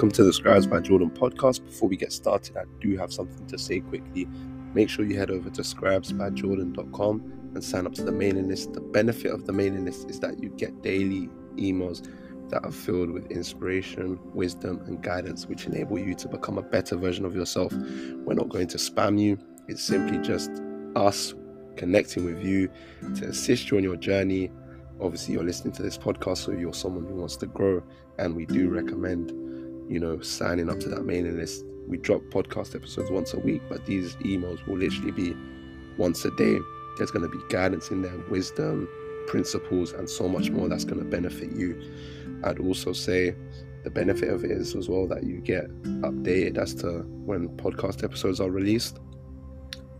welcome to the Scribes by Jordan podcast. Before we get started, I do have something to say quickly. Make sure you head over to scribesbyjordan.com and sign up to the mailing list. The benefit of the mailing list is that you get daily emails that are filled with inspiration, wisdom, and guidance, which enable you to become a better version of yourself. We're not going to spam you, it's simply just us connecting with you to assist you on your journey. Obviously, you're listening to this podcast, so you're someone who wants to grow, and we do recommend, you know, signing up to that mailing list. We drop podcast episodes once a week, but these emails will literally be once a day. There's going to be guidance in there, wisdom, principles, and so much more that's going to benefit you. I'd also say the benefit of it is as well that you get updated as to when podcast episodes are released.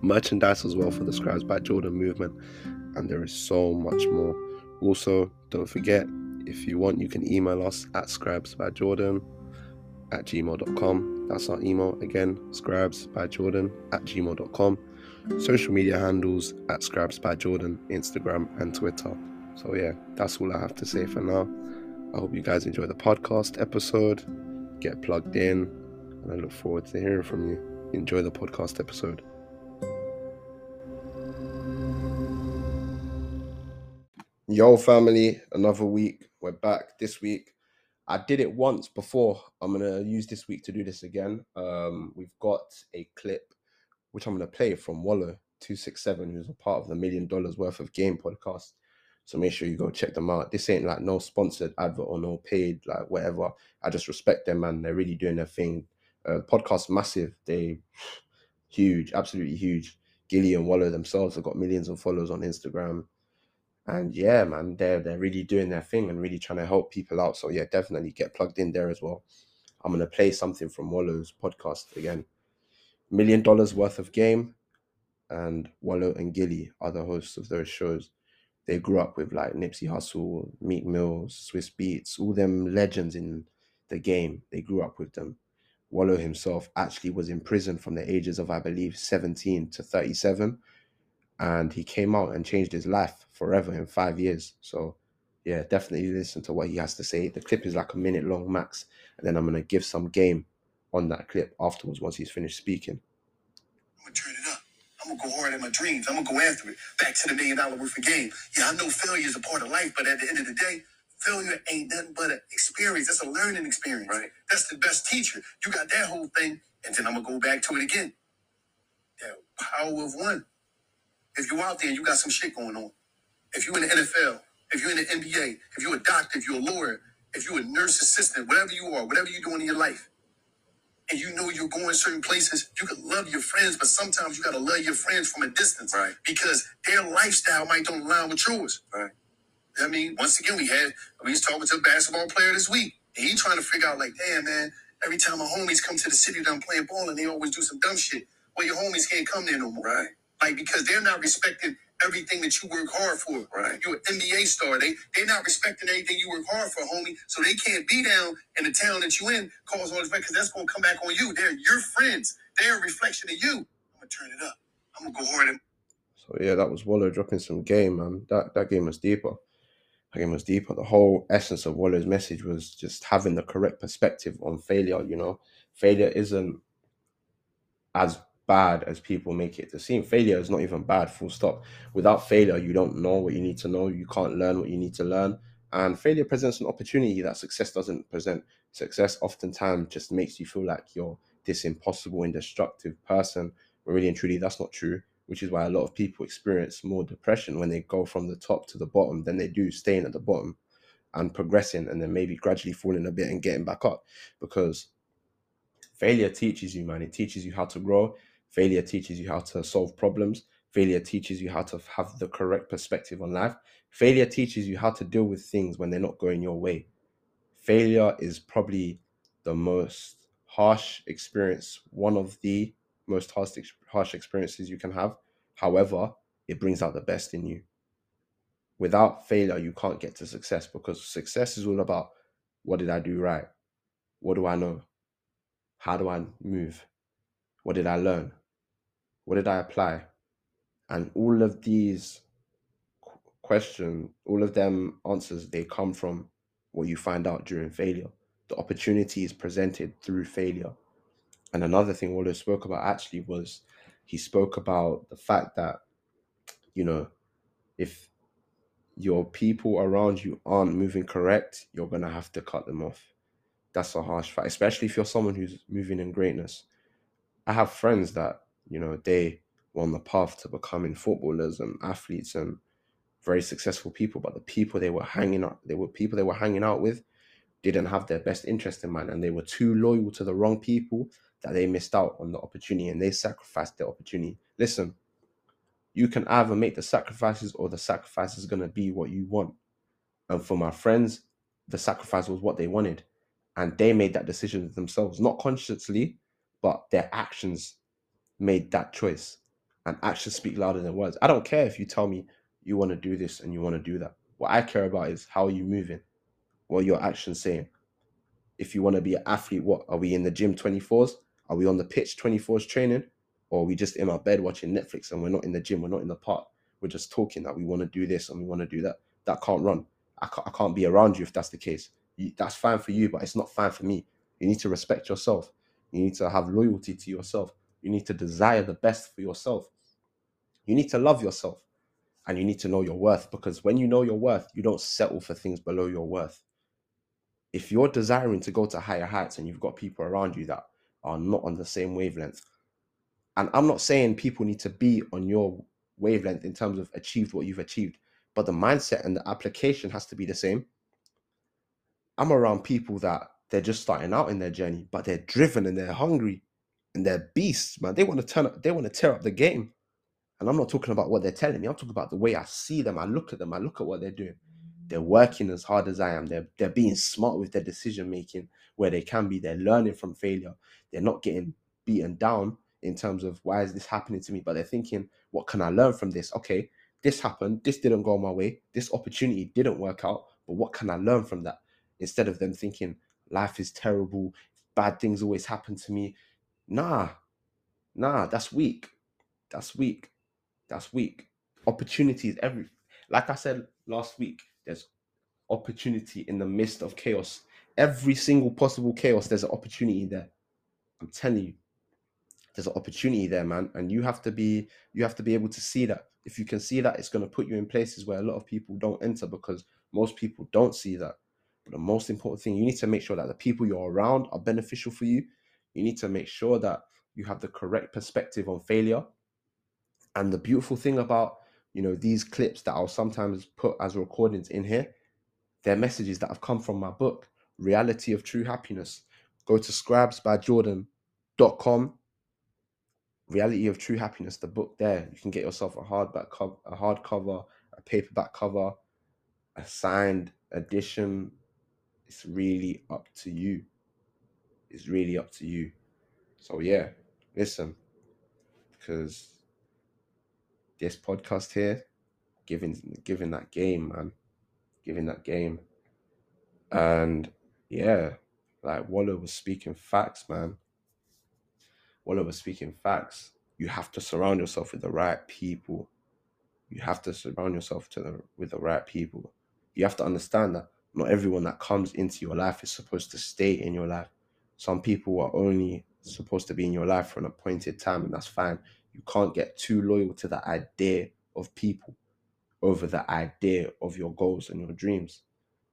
Merchandise as well for the Scribes by Jordan movement, and there is so much more. Also, don't forget if you want, you can email us at scribesbyjordan at gmail.com. That's our email again, scribes by Jordan at gmail.com. Social media handles at scribes by Jordan, Instagram and Twitter. So yeah, that's all I have to say for now. I hope you guys enjoy the podcast episode, get plugged in, and I look forward to hearing from you. Enjoy the podcast episode. Yo, family, another week. We're back this week. I did it once before. I'm gonna use this week to do this again. Um, we've got a clip which I'm gonna play from Wallo two six seven, who's a part of the Million Dollars Worth of Game podcast. So make sure you go check them out. This ain't like no sponsored advert or no paid like whatever. I just respect them, man. They're really doing their thing. Uh, podcast massive. They huge, absolutely huge. Gillie and Wallo themselves have got millions of followers on Instagram. And yeah, man, they're they're really doing their thing and really trying to help people out. So yeah, definitely get plugged in there as well. I'm gonna play something from Wallo's podcast again. Million dollars worth of game, and Wallo and Gillie are the hosts of those shows. They grew up with like Nipsey Hussle, Meek Mills, Swizz Beatz, all them legends in the game. They grew up with them. Wallo himself actually was in prison from the ages of, I believe, 17 to 37. And he came out and changed his life forever in five years. So, yeah, definitely listen to what he has to say. The clip is like a minute long max. And then I'm going to give some game on that clip afterwards once he's finished speaking. I'm gonna turn it up. I'm gonna go hard at my dreams. I'm gonna go after it. Back to the million dollar worth of game. Yeah, I know failure is a part of life, but at the end of the day, failure ain't nothing but an experience. That's a learning experience. Right. That's the best teacher. You got that whole thing, and then I'm gonna go back to it again. The power of one. If you're out there and you got some shit going on, if you're in the NFL, if you're in the NBA, if you're a doctor, if you're a lawyer, if you're a nurse assistant, whatever you are, whatever you're doing in your life, and you know you're going certain places, you can love your friends, but sometimes you gotta love your friends from a distance. Right. Because their lifestyle might don't align with yours. Right. I mean, once again, we had we was talking to a basketball player this week, and he trying to figure out like, damn man, every time my homies come to the city that I'm playing ball, and they always do some dumb shit. Well, your homies can't come there no more. Right. Like because they're not respecting everything that you work hard for. Right. You're an NBA star. They they're not respecting anything you work hard for, homie. So they can't be down in the town that you in, cause all this because that's gonna come back on you. They're your friends. They're a reflection of you. I'm gonna turn it up. I'm gonna go hard and So yeah, that was Wallo dropping some game, man. That that game was deeper. That game was deeper. The whole essence of Wallo's message was just having the correct perspective on failure. You know, failure isn't as bad as people make it to seem. Failure is not even bad. Full stop. Without failure, you don't know what you need to know. You can't learn what you need to learn. And failure presents an opportunity that success doesn't present. Success oftentimes just makes you feel like you're this impossible, indestructible person. But really and truly, that's not true which is why a lot of people experience more depression when they go from the top to the bottom than they do staying at the bottom and progressing and then maybe gradually falling a bit and getting back up because failure teaches you man it teaches you how to grow failure teaches you how to solve problems failure teaches you how to have the correct perspective on life failure teaches you how to deal with things when they're not going your way failure is probably the most harsh experience one of the most harsh, harsh experiences you can have. However, it brings out the best in you. Without failure, you can't get to success because success is all about what did I do right? What do I know? How do I move? What did I learn? What did I apply? And all of these questions, all of them answers, they come from what you find out during failure. the opportunity is presented through failure. And another thing Wallo spoke about actually was he spoke about the fact that, you know, if your people around you aren't moving correct, you're to have to cut them off. That's a harsh fact, especially if you're someone who's moving in greatness. I have friends that, you know, they were on the path to becoming footballers and athletes and very successful people, but the people they were hanging out, they were people they were hanging out with didn't have their best interest in mind and they were too loyal to the wrong people that they missed out on the opportunity and they sacrificed their opportunity. Listen, you can either make the sacrifices or the sacrifice is going to be what you want. And for my friends, the sacrifice was what they wanted. And they made that decision themselves, not consciously, but their actions made that choice. And actions speak louder than words. I don't care if you tell me you want to do this and you want to do that. What I care about is how are you moving? What are your actions saying? If you want to be an athlete, what are we in the gym 24s? Are we on the pitch 24s training? Or are we just in our bed watching Netflix and we're not in the gym, we're not in the park? We're just talking that we want to do this and we want to do that. That can't run. I can't, I can't be around you if that's the case. You, that's fine for you, but it's not fine for me. You need to respect yourself. You need to have loyalty to yourself. You need to desire the best for yourself. You need to love yourself and you need to know your worth because when you know your worth, you don't settle for things below your worth. If you're desiring to go to higher heights and you've got people around you that are not on the same wavelength, and I'm not saying people need to be on your wavelength in terms of achieved what you've achieved, but the mindset and the application has to be the same. I'm around people that they're just starting out in their journey, but they're driven and they're hungry and they're beasts, man. They want to turn up, they want to tear up the game. And I'm not talking about what they're telling me. I'm talking about the way I see them. I look at them. I look at what they're doing. They're working as hard as I am. They're they're being smart with their decision making where they can be. They're learning from failure. They're not getting beaten down in terms of why is this happening to me, but they're thinking, what can I learn from this? Okay, this happened. This didn't go my way. This opportunity didn't work out. But what can I learn from that? Instead of them thinking life is terrible, bad things always happen to me. Nah, nah, that's weak. That's weak. That's weak. Opportunities every like I said last week, there's opportunity in the midst of chaos. Every single possible chaos, there's an opportunity there. I'm telling you, there's an opportunity there, man, and you have to be you have to be able to see that. If you can see that, it's going to put you in places where a lot of people don't enter because most people don't see that. But the most important thing, you need to make sure that the people you're around are beneficial for you. You need to make sure that you have the correct perspective on failure. And the beautiful thing about you know these clips that I'll sometimes put as recordings in here, they're messages that have come from my book, Reality of True Happiness. Go to scribesbyjordan.com Reality of True Happiness, the book there. You can get yourself a hardback cover, a hardcover, a paperback cover, a signed edition. It's really up to you. It's really up to you. So yeah, listen, because this podcast here, giving giving that game, man, giving that game, and yeah, like Wallo was speaking facts, man. Wallo was speaking facts. You have to surround yourself with the right people. You have to surround yourself to the, with the right people. You have to understand that not everyone that comes into your life is supposed to stay in your life. Some people are only supposed to be in your life for an appointed time, and that's fine. You can't get too loyal to the idea of people over the idea of your goals and your dreams.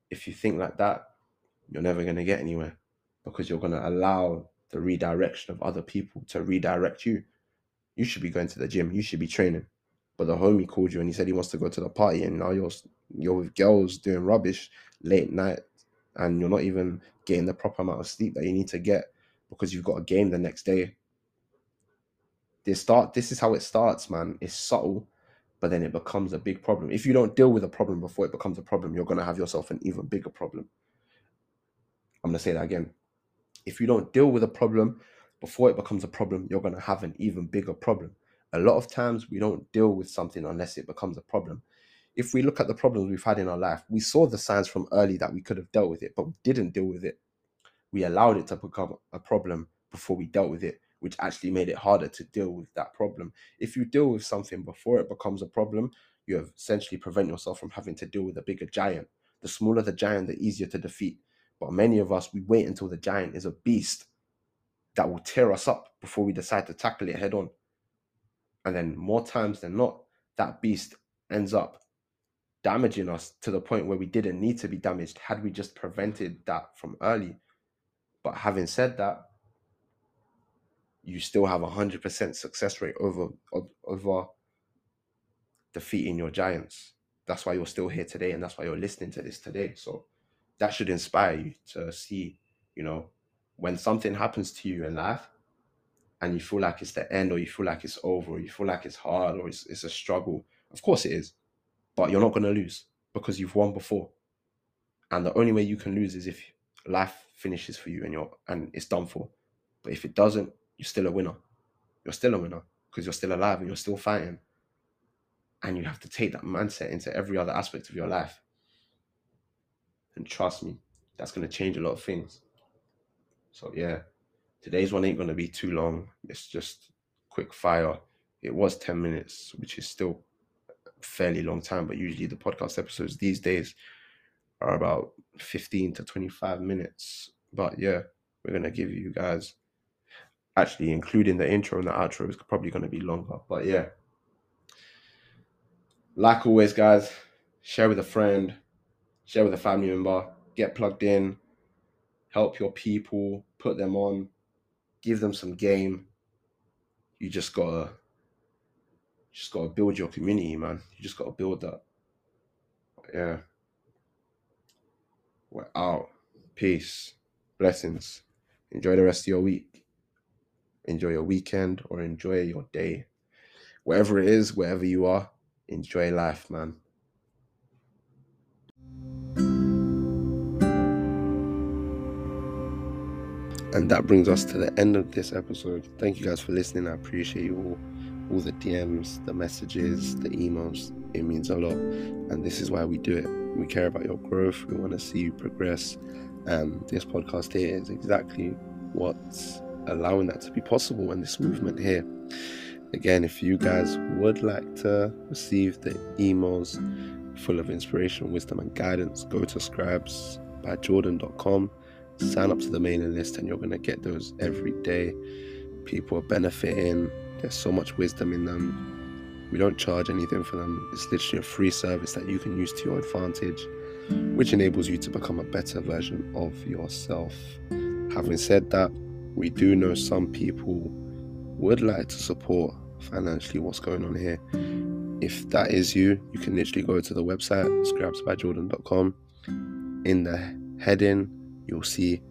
If you think like that, you're never going to get anywhere because you're going to allow the redirection of other people to redirect you. You should be going to the gym. You should be training. But the homie called you and he said he wants to go to the party, and now you're you're with girls doing rubbish late night, and you're not even getting the proper amount of sleep that you need to get because you've got a game the next day. This start. This is how it starts, man. It's subtle, but then it becomes a big problem. If you don't deal with a problem before it becomes a problem, you're gonna have yourself an even bigger problem. I'm gonna say that again if you don't deal with a problem before it becomes a problem, you're going to have an even bigger problem. A lot of times we don't deal with something unless it becomes a problem. If we look at the problems we've had in our life, we saw the signs from early that we could have dealt with it, but we didn't deal with it. We allowed it to become a problem before we dealt with it, which actually made it harder to deal with that problem. If you deal with something before it becomes a problem, you essentially prevent yourself from having to deal with a bigger giant. The smaller the giant, the easier to defeat But many of us, we wait until the giant is a beast that will tear us up before we decide to tackle it head on. And then more times than not, that beast ends up damaging us to the point where we didn't need to be damaged had we just prevented that from early. But having said that, you still have a hundred percent success rate over over defeating your giants. That's why you're still here today, and that's why you're listening to this today. So that should inspire you to see, you know, when something happens to you in life and you feel like it's the end or you feel like it's over or you feel like it's hard or it's, it's a struggle. Of course it is, but you're not going to lose because you've won before. And the only way you can lose is if life finishes for you and you're and it's done for. But if it doesn't, you're still a winner. You're still a winner because you're still alive and you're still fighting. And you have to take that mindset into every other aspect of your life. And trust me, that's going to change a lot of things. So, yeah, today's one ain't going to be too long. It's just quick fire. It was 10 minutes, which is still fairly long time, but usually the podcast episodes these days are about 15 to 25 minutes. But yeah, we're going to give you guys actually including the intro and the outro is probably going to be longer. But yeah, like always, guys, share with a friend, share with a family member, get plugged in, help your people, put them on, give them some game. You just gotta, just gotta build your community, man. You just gotta build that. Yeah. We're out. Peace. Blessings. Enjoy the rest of your week enjoy your weekend or enjoy your day. Wherever it is, wherever you are, enjoy life, man. And that brings us to the end of this episode. Thank you guys for listening. I appreciate you all. All the DMs, the messages, the emails. It means a lot. And this is why we do it. We care about your growth. We want to see you progress. And this podcast here is exactly what's allowing that to be possible and this movement here. Again, if you guys would like to receive the emails full of inspiration, wisdom, and guidance, go to scribesbyjordan.com, sign up to the mailing list, and you're going to get those every day. People are benefiting, there's so much wisdom in them. We don't charge anything for them, it's literally a free service that you can use to your advantage, which enables you to become a better version of yourself. Having said that, we do know some people would like to support financially what's going on here. If that is you, you can literally go to the website, scribesbyjordan.com. In the heading, you'll see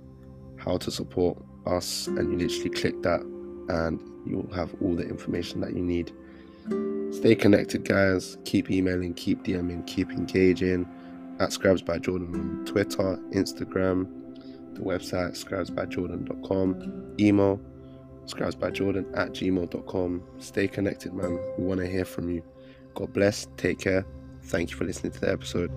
how to support us, and you literally click that, and you'll have all the information that you need. Stay connected, guys. Keep emailing, keep DMing, keep engaging at Scribes by Jordan on Twitter, Instagram, the website scribesbyjordan.com, email scribesbyjordan at gmail.com. Stay connected, man. We want to hear from you. God bless. Take care. Thank you for listening to the episode.